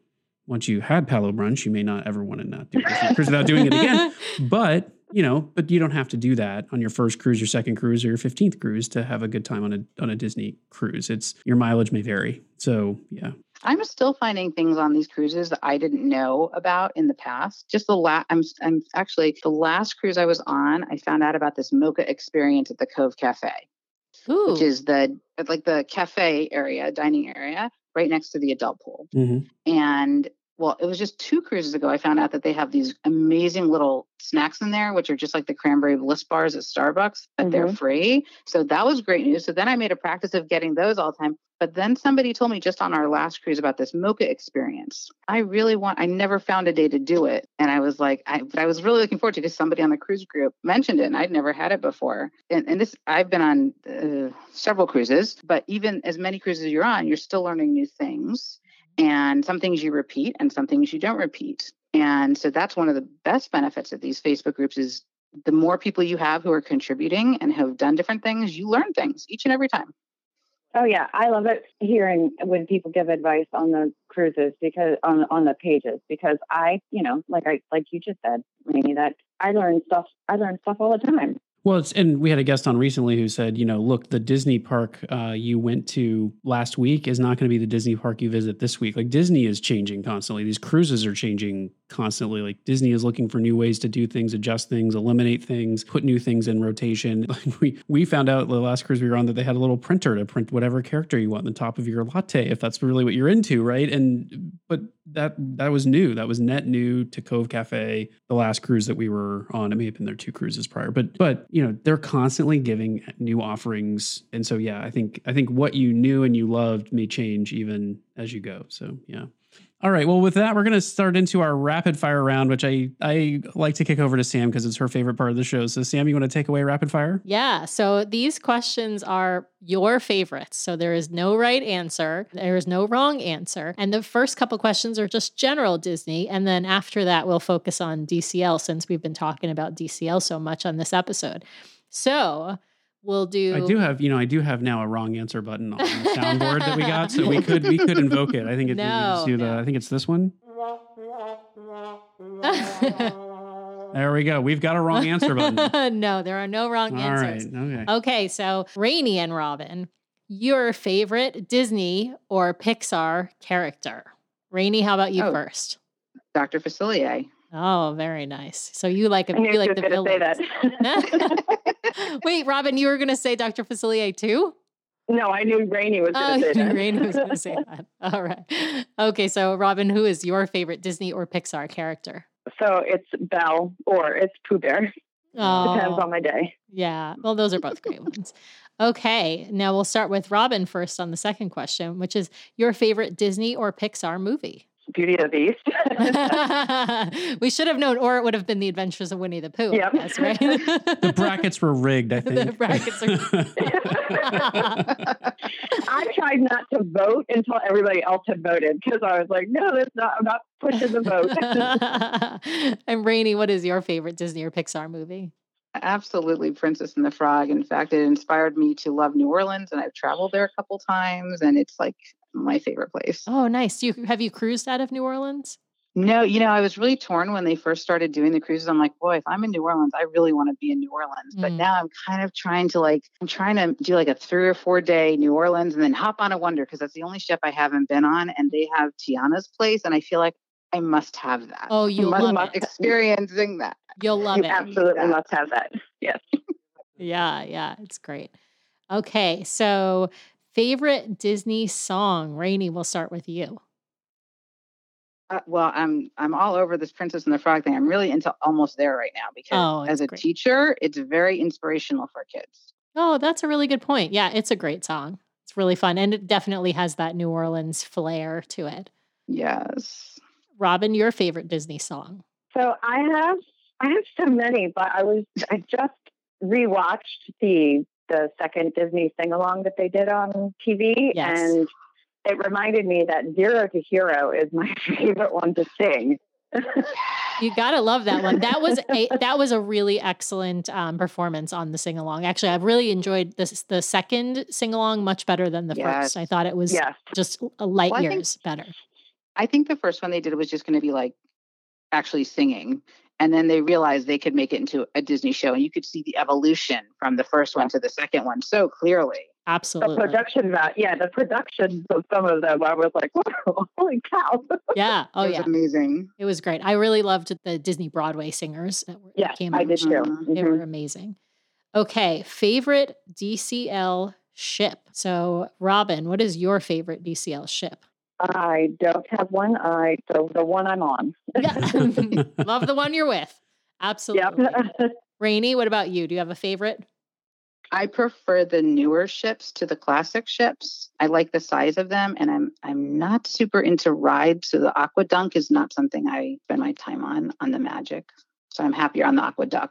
once you had palo brunch you may not ever want to not do a disney cruise without doing it again but you know, but you don't have to do that on your first cruise, your second cruise, or your fifteenth cruise to have a good time on a on a Disney cruise. It's your mileage may vary. So yeah, I'm still finding things on these cruises that I didn't know about in the past. Just the last, I'm, I'm actually the last cruise I was on, I found out about this mocha experience at the Cove Cafe, Ooh. which is the like the cafe area, dining area, right next to the adult pool. Mhm. And well, it was just two cruises ago. I found out that they have these amazing little snacks in there, which are just like the cranberry bliss bars at Starbucks, but they're Mhm. free. So that was great news. So then I made a practice of getting those all the time. But then somebody told me just on our last cruise about this mocha experience. I really want, I never found a day to do it. And I was like, I, but I was really looking forward to it because somebody on the cruise group mentioned it and I'd never had it before. And, and this, I've been on uh, several cruises, but even as many cruises you're on, you're still learning new things. And some things you repeat and some things you don't repeat. And so that's one of the best benefits of these Facebook groups is the more people you have who are contributing and have done different things, you learn things each and every time. Oh yeah, I love it hearing when people give advice on the cruises because on on the pages because I, you know, like I like you just said, Rainey, that I learn stuff. I learn stuff all the time. Well, it's and we had a guest on recently who said, you know, look, the Disney park uh, you went to last week is not going to be the Disney park you visit this week. Like Disney is changing constantly. These cruises are changing constantly. Like Disney is looking for new ways to do things, adjust things, eliminate things, put new things in rotation. Like we we found out the last cruise we were on that they had a little printer to print whatever character you want on the top of your latte if that's really what you're into, right? And but that that was new. That was net new to Cove Cafe. The last cruise that we were on, it may have been their two cruises prior, but but you know they're constantly giving new offerings, and so yeah, I think I think what you knew and you loved may change even as you go. So yeah. All right. Well, with that, we're going to start into our rapid fire round, which I I like to kick over to Sam because it's her favorite part of the show. So Sam, you want to take away rapid fire? Yeah. So these questions are your favorites. So there is no right answer. There is no wrong answer. And the first couple questions are just general Disney. And then after that, we'll focus on DCL since we've been talking about DCL so much on this episode. So we'll do. I do have, you know, I do have now a wrong answer button on the soundboard that we got, so we could we could invoke it. I think it, we No, just do the. no. I think it's this one. There we go. We've got a wrong answer button. no, there are no wrong All right. answers. Okay. Okay, so Rainey and Robin, your favorite Disney or Pixar character? Rainey, how about you Oh. first? Dr. Facilier. Oh, very nice. So you like a, you like the going to say villains. that. Wait, Robin, you were going to say Dr. Facilier too? no, I knew Rainey was Oh, going to say that. Rainey was going to say that. All right. Okay, so Robin, who is your favorite Disney or Pixar character? So it's Belle or it's Pooh Bear. Oh, Depends on oh. my day. yeah. Well, those are both great ones. Okay, now we'll start with Robin first on the second question, which is your favorite Disney or Pixar movie. Beauty and the Beast. we should have known, or it would have been The Adventures of Winnie the Pooh. Yep. That's right. The brackets were rigged. I think The think brackets I tried not to vote until everybody else had voted because I was like, no, that's not. I'm not pushing the vote. and Rainey, what is your favorite Disney or Pixar movie? Absolutely, Princess and the Frog. In fact, it inspired me to love New Orleans, and I've traveled there a couple times, and it's like my favorite place. Oh, nice. You have you cruised out of New Orleans? No, you know, I was really torn when they first started doing the cruises. I'm like, boy, if I'm in New Orleans, I really want to be in New Orleans. But Mm. now I'm kind of trying to like, I'm trying to do like a three or four day New Orleans and then hop on a Wonder because that's the only ship I haven't been on, and they have Tiana's place, and I feel like I must have that. Oh, you must love it. experiencing that. You'll love you it. absolutely must have that. Yes. Yeah, yeah, it's great. Okay, so favorite Disney song, Rainey. We'll start with you. Uh, well, I'm I'm all over this Princess and the Frog thing. I'm really into almost there right now because Oh, as a great. teacher, it's very inspirational for kids. Oh, that's a really good point. Yeah, it's a great song. It's really fun, and it definitely has that New Orleans flair to it. Yes. Robin, your favorite Disney song? So I have I have so many, but I was I just rewatched the the second Disney sing along that they did on TV, Yes. and it reminded me that Zero to Hero is my favorite one to sing. You gotta love that one. That was a that was a really excellent um, performance on the sing along. Actually, I've really enjoyed this the second sing along much better than the first. I thought it was yes. just a light Well, I think- years better. I think the first one they did was just going to be like actually singing. And then they realized they could make it into a Disney show. And you could see the evolution from the first one to the second one so clearly. Absolutely. The production that yeah, the production of some of them I was like, Whoa, holy cow. Yeah. Oh it was yeah. amazing. It was great. I really loved the Disney Broadway singers that were, yeah, came I out. did too. Mhm. They were amazing. Okay, favorite DCL ship. So, Robin, what is your favorite DCL ship? I don't have one. I so the one I'm on. Yeah. Love the one you're with. Absolutely. Yep. Rainey, what about you? Do you have a favorite? I prefer the newer ships to the classic ships. I like the size of them, and I'm I'm not super into rides, so the AquaDuck is not something I spend my time on on the Magic. So I'm happier on the AquaDuck.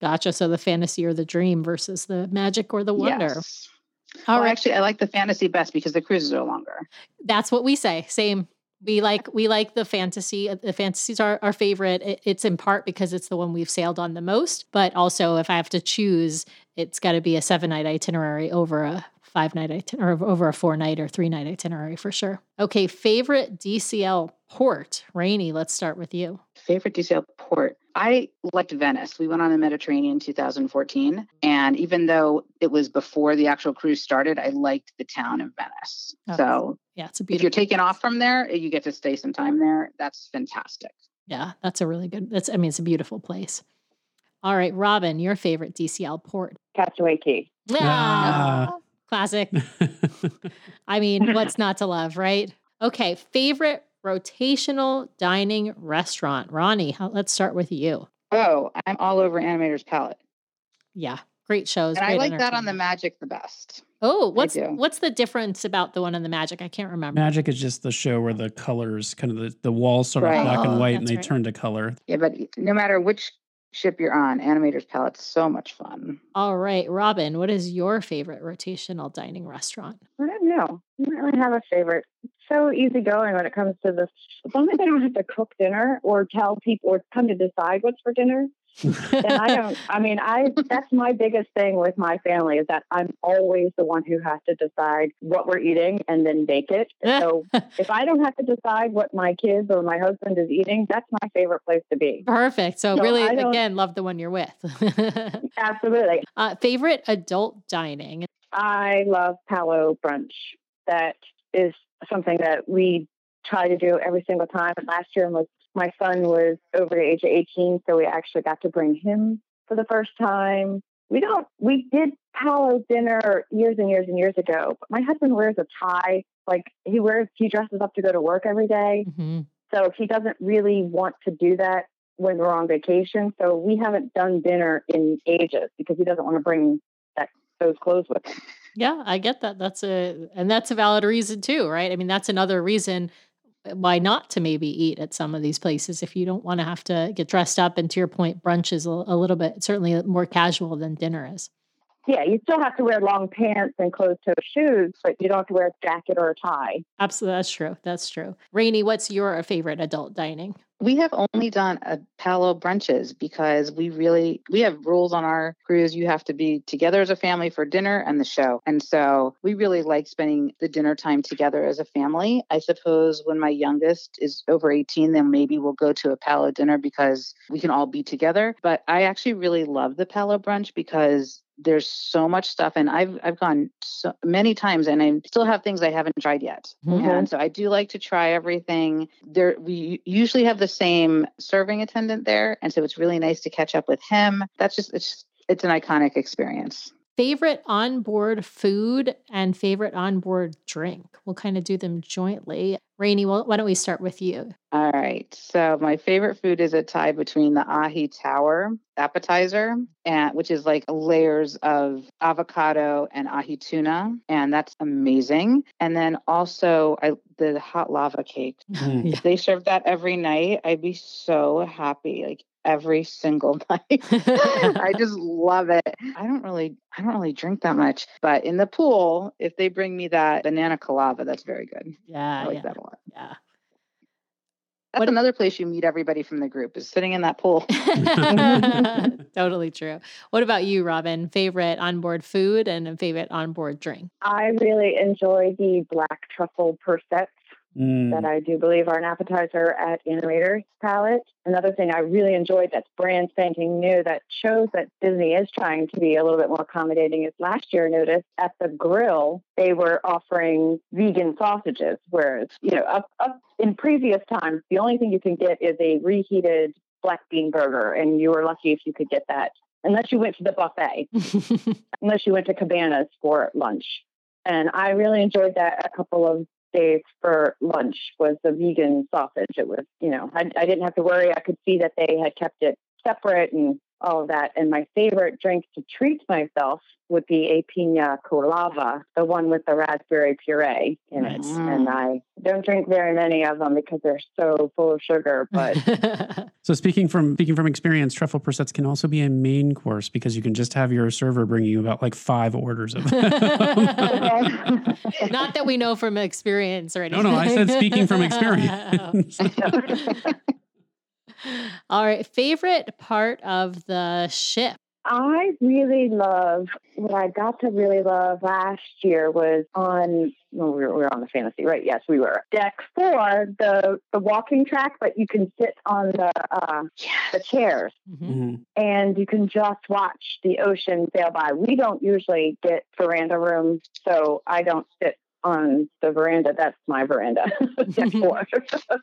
Gotcha. So the fantasy or the dream versus the magic or the wonder. Yes. All Well, right. Actually, I like the fantasy best because the cruises are longer. That's what we say. Same. We like we like the fantasy. uh, The fantasies are our favorite. It- it's in part because it's the one we've sailed on the most, but also if I have to choose, it's got to be a seven night itinerary over a five night itinerary or over a four night or three night itinerary for sure. Okay, favorite DCL port. Rainey, let's start with you. Favorite DCL port. I liked Venice. We went on the Mediterranean in 2014. And even though it was before the actual cruise started, I liked the town of Venice. Oh, so Yeah, it's a if you're taking off from there, you get to stay some time there. That's fantastic. Yeah, that's a really good. That's I mean, it's a beautiful place. All right, Robin, your favorite DCL port. Castaway Cay. Ah. classic. I mean, what's not to love, right? Okay, favorite rotational dining restaurant. Ronnie, how, let's start with you. Oh, I'm all over Animator's Palette. Yeah, great shows. And I like that on the. Magic the best. Oh, what's what's the difference about the one on the Magic? I can't remember. Magic is just the show where the colors, kind of the, the walls start off Right. black Oh, and white and they right. turn to color. Yeah, but no matter which ship you're on, Animator's Palette's so much fun. All right, Robin, what is your favorite rotational dining restaurant? I don't know. I don't really have a favorite. It's so easygoing when it comes to this. As long as I don't have to cook dinner or tell people or come to decide what's for dinner, then I don't. I mean, I that's my biggest thing with my family is that I'm always the one who has to decide what we're eating and then bake it. So if I don't have to decide what my kids or my husband is eating, that's my favorite place to be. Perfect. So, No, really, again, love the one you're with. Absolutely. uh, favorite adult dining. I love Palo Brunch. That is something that we try to do every single time. And last year was my son was over the age of 18, so we actually got to bring him for the first time. We don't we did Palo dinner years and years and years ago, but my husband wears a tie. Like he wears he dresses up to go to work every day. Mhm. So he doesn't really want to do that when we're on vacation. So we haven't done dinner in ages because he doesn't want to bring that those clothes with him. Yeah, I get that. That's a and that's a valid reason too, right? I mean, that's another reason uh, why not to maybe eat at some of these places if you don't want to have to get dressed up. And to your point, brunch is a, a little bit certainly more casual than dinner is. Yeah, you still have to wear long pants and closed-toe shoes, but you don't have to wear a jacket or a tie. Absolutely, that's true. That's true. Rainey, what's your favorite adult dining? We have only done a Palo brunches because we really we have rules on our cruise. You have to be together as a family for dinner and the show. And so we really like spending the dinner time together as a family. I suppose when my youngest is over 18, then maybe we'll go to a Palo dinner because we can all be together. But I actually really love the Palo brunch because there's so much stuff and I've I've gone so many times and I still have things I haven't tried yet. Mhm. And so I do like to try everything. There we usually have the same serving attendant there and so it's really nice to catch up with him. That's just it's it's an iconic experience. Favorite onboard food and favorite onboard drink. We'll kind of do them jointly. Rainey, well, why don't we start with you? All right. So my favorite food is a tie between the ahi tower appetizer, and which is like layers of avocado and ahi tuna, and that's amazing. And then also I, the hot lava cake. Mm. Yeah. If they serve that every night, I'd be so happy. Like every single night. I just love it. I don't really I don't really drink that much, but in the pool, if they bring me that banana colava, that's very good. Yeah, I like yeah, that a lot. yeah. That's What- another place you meet everybody from the group is sitting in that pool. totally true. What about you, Robin? Favorite onboard food and a favorite onboard drink? I really enjoy the black truffle persets Mm. that I do believe are an appetizer at Animator's Palette. Another thing I really enjoyed that's brand spanking new that shows that Disney is trying to be a little bit more accommodating is last year I noticed at the grill they were offering vegan sausages, whereas, you know, up, up in previous times, the only thing you can get is a reheated black bean burger, and you were lucky if you could get that. Unless you went to the buffet, unless you went to Cabanas for lunch. And I really enjoyed that a couple of days for lunch was the vegan sausage. It was, you know, I, I didn't have to worry. I could see that they had kept it separate and all of that. And my favorite drink to treat myself would be a pina colada, the one with the raspberry puree in it. Nice. And I don't drink very many of them because they're so full of sugar. But So speaking from speaking from experience, truffle prosciutto can also be a main course because you can just have your server bring you about like five orders of them. Not that we know from experience or No, anything. no, I said speaking from experience. All right. Favorite part of the ship? I really love what I got to really love last year was on well, we were, we were on the fantasy, right? Yes, we were. Deck four, the the walking track, but you can sit on the uh, the chairs Mhm. Mhm. and you can just watch the ocean sail by. We don't usually get veranda rooms, so I don't sit on the veranda. That's my veranda. Deck four.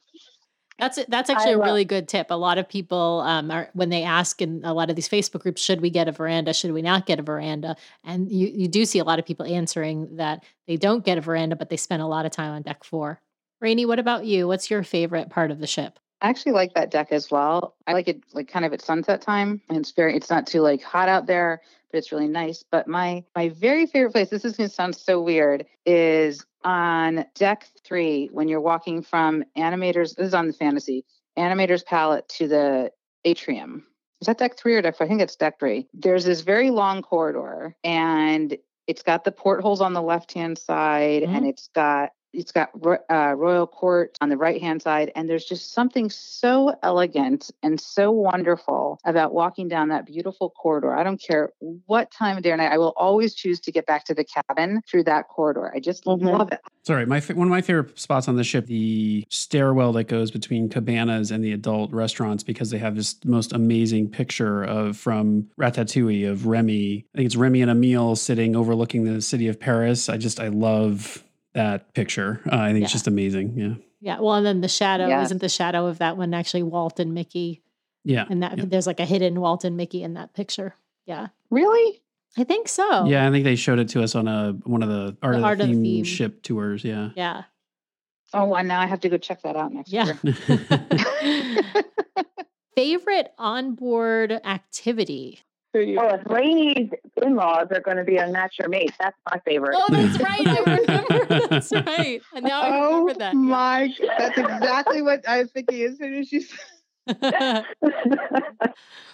That's that's actually a really good tip. A lot of people um, are when they ask in a lot of these Facebook groups, should we get a veranda? Should we not get a veranda? And you you do see a lot of people answering that they don't get a veranda, but they spend a lot of time on deck four. Rainey, what about you? What's your favorite part of the ship? I actually like that deck as well. I like it like kind of at sunset time. And it's very it's not too like hot out there, but it's really nice. But my my very favorite place, this is gonna sound so weird, is on deck three when you're walking from animators. This is on the fantasy, animators palette to the atrium. Is that deck three or deck four? I think it's deck three. There's this very long corridor and it's got the portholes on the left hand side and mm-hmm. it's got it's got uh, royal court on the right hand side and there's just something so elegant and so wonderful about walking down that beautiful corridor i don't care what time of day or night i will always choose to get back to the cabin through that corridor i just Mhm. love it Sorry, my fa- one of my favorite spots on the ship, the stairwell that goes between cabanas and the adult restaurants, because they have this most amazing picture of from Ratatouille of Remy. I think it's Remy and Emile sitting overlooking the city of Paris. I just I love that picture. Uh, I think it's just amazing. Yeah, Yeah, well, and then the shadow Yes. isn't the shadow of that one actually Walt and Mickey, yeah, and that yeah. there's like a hidden Walt and Mickey in that picture. Yeah, really I think so. Yeah, I think they showed it to us on a one of the art, of, Art the of the theme Theme. ship tours. Yeah. yeah, oh and now i have to go check that out next yeah. year Favorite onboard activity? Oh, if Rainey's in-laws are going to be a match your mate, that's my favorite. Oh, that's right. I remember. That's right. And now I remember oh that. Oh my that's exactly what i was thinking as soon as you said Yeah.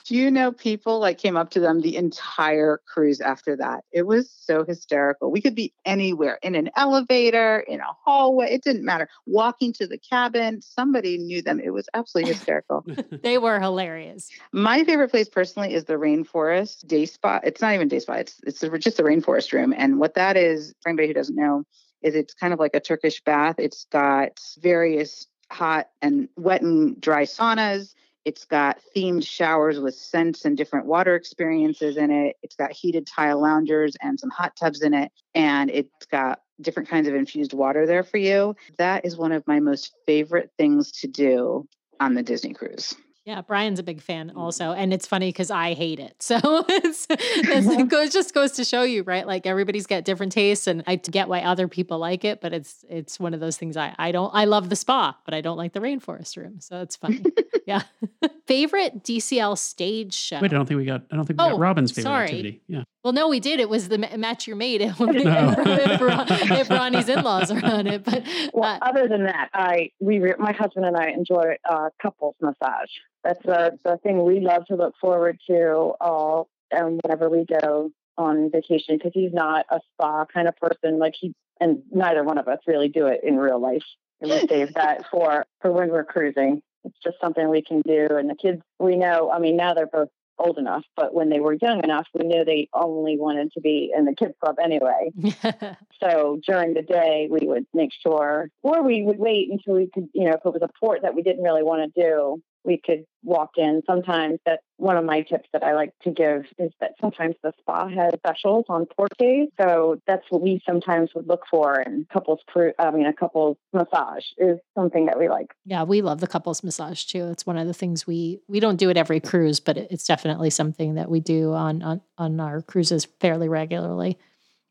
Do you know people like came up to them the entire cruise after that? It was so hysterical. We could be anywhere in an elevator, in a hallway, it didn't matter. Walking to the cabin, somebody knew them. It was absolutely hysterical. they were hilarious. My favorite place personally is the rainforest day spa. It's not even day spa. It's it's just the rainforest room. And what that is, for anybody who doesn't know, is it's kind of like a Turkish bath. It's got various hot and wet and dry saunas. It's got themed showers with scents and different water experiences in it. It's got heated tile loungers and some hot tubs in it. And it's got different kinds of infused water there for you. That is one of my most favorite things to do on the Disney cruise. Yeah, Brian's a big fan mm. also, and it's funny because I hate it. So it's, it's it goes just goes to show you, right? Like everybody's got different tastes, and I get why other people like it, but it's it's one of those things I I don't I love the spa, but I don't like the rainforest room. So it's funny. yeah. Favorite DCL stage show? Wait, I don't think we got. I don't think we Oh, got Robin's favorite sorry. activity. Yeah. Well, no, we did. It was the match your mate if, if, No. if Ronnie's in-laws are on it. But Well, uh, other than that, I we re- my husband and I enjoy uh, couples massage. That's the the thing we love to look forward to all and whenever we go on vacation because he's not a spa kind of person. Like he and neither one of us really do it in real life. And we save that for for when we're cruising. It's just something we can do. And the kids we know. I mean, now they're both old enough, but when they were young enough, we knew they only wanted to be in the kids club anyway. So during the day, we would make sure, or we would wait until we could, you know, if it was a port that we didn't really want to do, we could walk in. Sometimes that one of my tips that I like to give is that sometimes the spa has specials on port days. So that's what we sometimes would look for. And couples, I mean, a couples massage is something that we like. Yeah, we love the couples massage too. It's one of the things we we don't do it every cruise, but it's definitely something that we do on on on our cruises fairly regularly.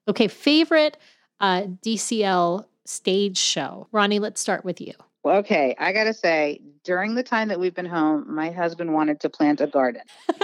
Okay, favorite uh, DCL stage show. Ronnie, let's start with you. Okay, I got to say, during the time that we've been home, my husband wanted to plant a garden.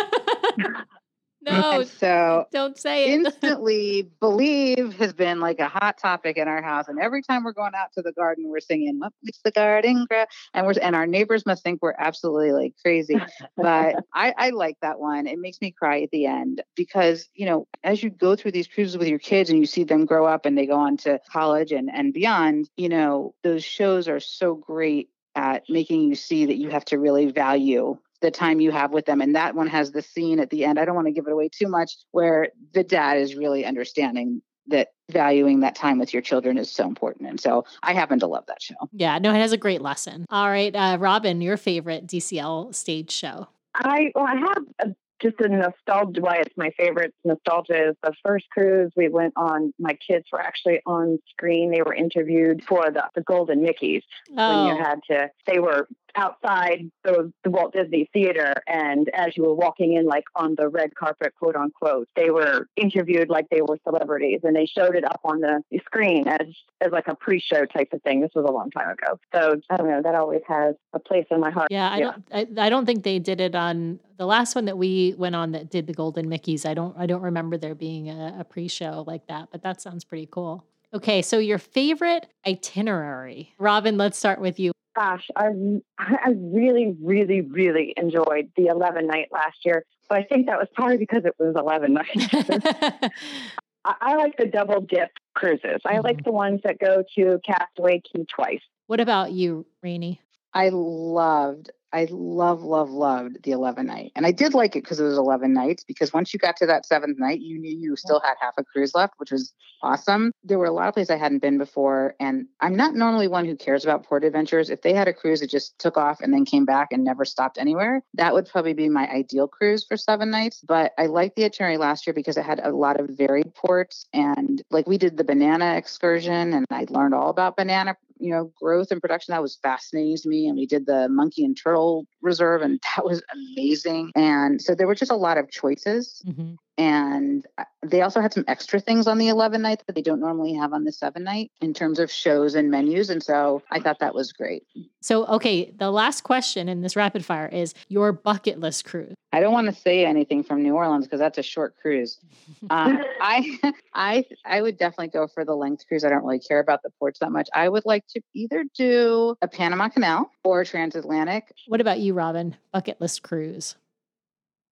no, And so don't say it. instantly believe has been like a hot topic in our house and every time we're going out to the garden we're singing what makes the garden grow and we're and our neighbors must think we're absolutely like crazy but I, I like that one it makes me cry at the end because you know as you go through these cruises with your kids and you see them grow up and they go on to college and and beyond you know those shows are so great at making you see that you have to really value the time you have with them. And that one has the scene at the end. I don't want to give it away too much, where the dad is really understanding that valuing that time with your children is so important. And so I happen to love that show. Yeah, no, it has a great lesson. All right, uh, Robin, your favorite DCL stage show. I well, I have a, just a nostalgia. Why it's my favorite nostalgia is the first cruise we went on. My kids were actually on screen. They were interviewed for the, the Golden Mickeys Oh, when you had to. They were outside the, the Walt Disney Theater, and as you were walking in, like on the red carpet, quote unquote, they were interviewed like they were celebrities, and they showed it up on the screen as as like a pre-show type of thing. This was a long time ago, so I don't know. That always has a place in my heart. yeah. I don't. I, I don't think they did it on the last one that we went on that did the Golden Mickeys. I don't. I don't remember there being a, a pre-show like that, but that sounds pretty cool. Okay, so your favorite itinerary, Robin. Let's start with you. Gosh, I I really, really, really enjoyed the 11 night last year, but I think that was probably because it was 11 nights. I, I like the double dip cruises. I like mm-hmm. the ones that go to Castaway Cay twice. what about you, Rainey? I loved, I love, love, loved the 11 night. And I did like it because it was 11 nights, because once you got to that seventh night, you knew you still had half a cruise left, which was awesome. There were a lot of places I hadn't been before. And I'm not normally one who cares about port adventures. If they had a cruise that just took off and then came back and never stopped anywhere, that would probably be my ideal cruise for seven nights. But I liked the itinerary last year because it had a lot of varied ports. And like we did the banana excursion and I learned all about banana you know growth and production that was fascinating to me and we did the monkey and turtle reserve and that was amazing and so there were just a lot of choices Mhm. And uh, they also had some extra things on the 11 night that they don't normally have on the 7 night in terms of shows and menus and so i thought that was great So, okay, the last question in this rapid fire is your bucket list cruise. i don't want to say anything from new orleans because that's a short cruise um, i i i would definitely go for the length cruise i don't really care about the ports that much i would like to either do a panama canal or transatlantic What about you, Robin? Bucket list cruise.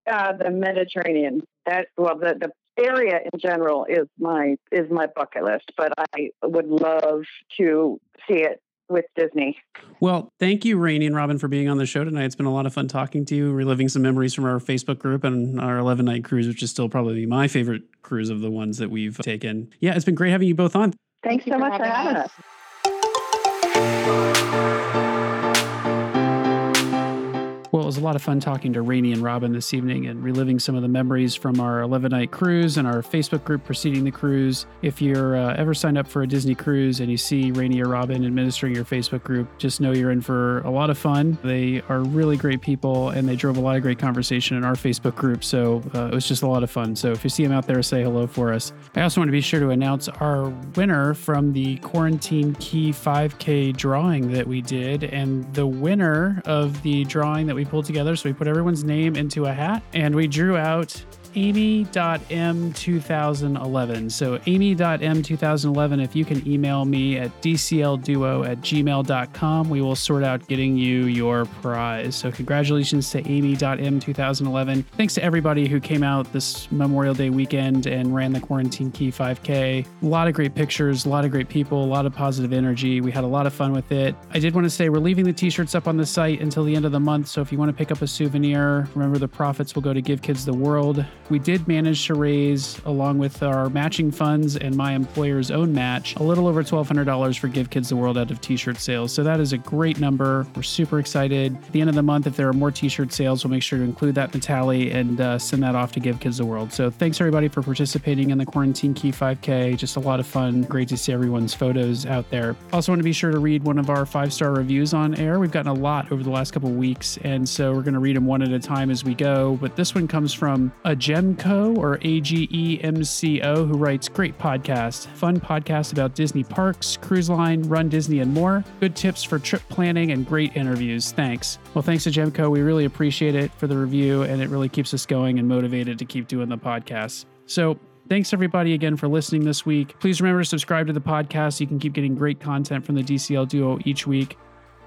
Uh, the Mediterranean. That well, the the area in general is my is my bucket list, but I would love to see it with Disney. Well, thank you, Rainey and Robin, for being on the show tonight. It's been a lot of fun talking to you, reliving some memories from our Facebook group and our 11 night cruise, which is still probably my favorite cruise of the ones that we've taken. Yeah, it's been great having you both on. Thanks Thank so for much for having having us. us. It was a lot of fun talking to Rainey and Robin this evening and reliving some of the memories from our 11 night cruise and our Facebook group preceding the cruise. If you're uh, ever signed up for a Disney cruise and you see Rainey or Robin administering your Facebook group, just know you're in for a lot of fun. They are really great people and they drove a lot of great conversation in our Facebook group. So uh, it was just a lot of fun. So if you see them out there, say hello for us. I also want to be sure to announce our winner from the Quarantine Key 5K drawing that we did. And the winner of the drawing that we pulled together, so we put everyone's name into a hat and we drew out amy.m2011. So amy.m2011, if you can email me at dclduo at gmail.com, we will sort out getting you your prize. So congratulations to amy.m2011. Thanks to everybody who came out this Memorial Day weekend and ran the Quarantine Key 5K. A lot of great pictures, a lot of great people, a lot of positive energy. We had a lot of fun with it. I did want to say we're leaving the t-shirts up on the site until the end of the month. So if you want to pick up a souvenir, remember the profits will go to Give Kids the World. We did manage to raise, along with our matching funds and my employer's own match, a little over $1,200 for Give Kids the World out of t shirt sales. So that is a great number. We're super excited. At the end of the month, if there are more t shirt sales, we'll make sure to include that in the tally and uh, send that off to Give Kids the World. So thanks everybody for participating in the Quarantine Key 5K. Just a lot of fun. Great to see everyone's photos out there. Also, want to be sure to read one of our five star reviews on air. We've gotten a lot over the last couple weeks, and so we're going to read them one at a time as we go. But this one comes from a Agemco or A G E M C O, who writes great podcast, fun podcast about Disney parks, cruise line, Run Disney, and more. Good tips for trip planning and great interviews. Thanks. Well, thanks to Gemco. We really appreciate it for the review, and it really keeps us going and motivated to keep doing the podcast. So, Thanks everybody again for listening this week. Please remember to subscribe to the podcast so you can keep getting great content from the DCL Duo each week.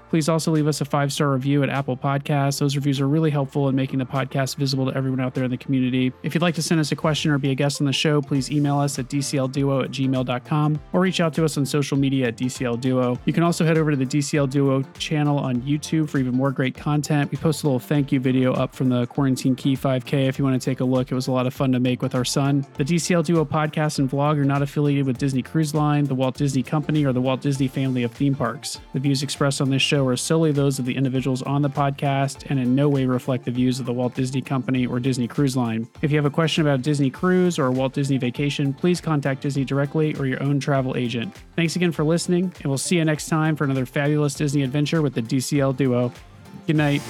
Please also leave us a five star review at Apple Podcasts. Those reviews are really helpful in making the podcast visible to everyone out there in the community. If you'd like to send us a question or be a guest on the show, please email us at dclduo at gmail.com or reach out to us on social media at dclduo. You can also head over to the DCL Duo channel on YouTube for even more great content. We post a little thank you video up from the Quarantine Key 5K if you want to take a look. It was a lot of fun to make with our son. The DCL Duo podcast and vlog are not affiliated with Disney Cruise Line, the Walt Disney Company, or the Walt Disney family of theme parks. The views expressed on this show are solely those of the individuals on the podcast and in no way reflect the views of the Walt Disney Company or Disney Cruise Line. If you have a question about Disney Cruise or a Walt Disney vacation, please contact Disney directly or your own travel agent. Thanks again for listening, and we'll see you next time for another fabulous Disney adventure with the DCL Duo. Good night.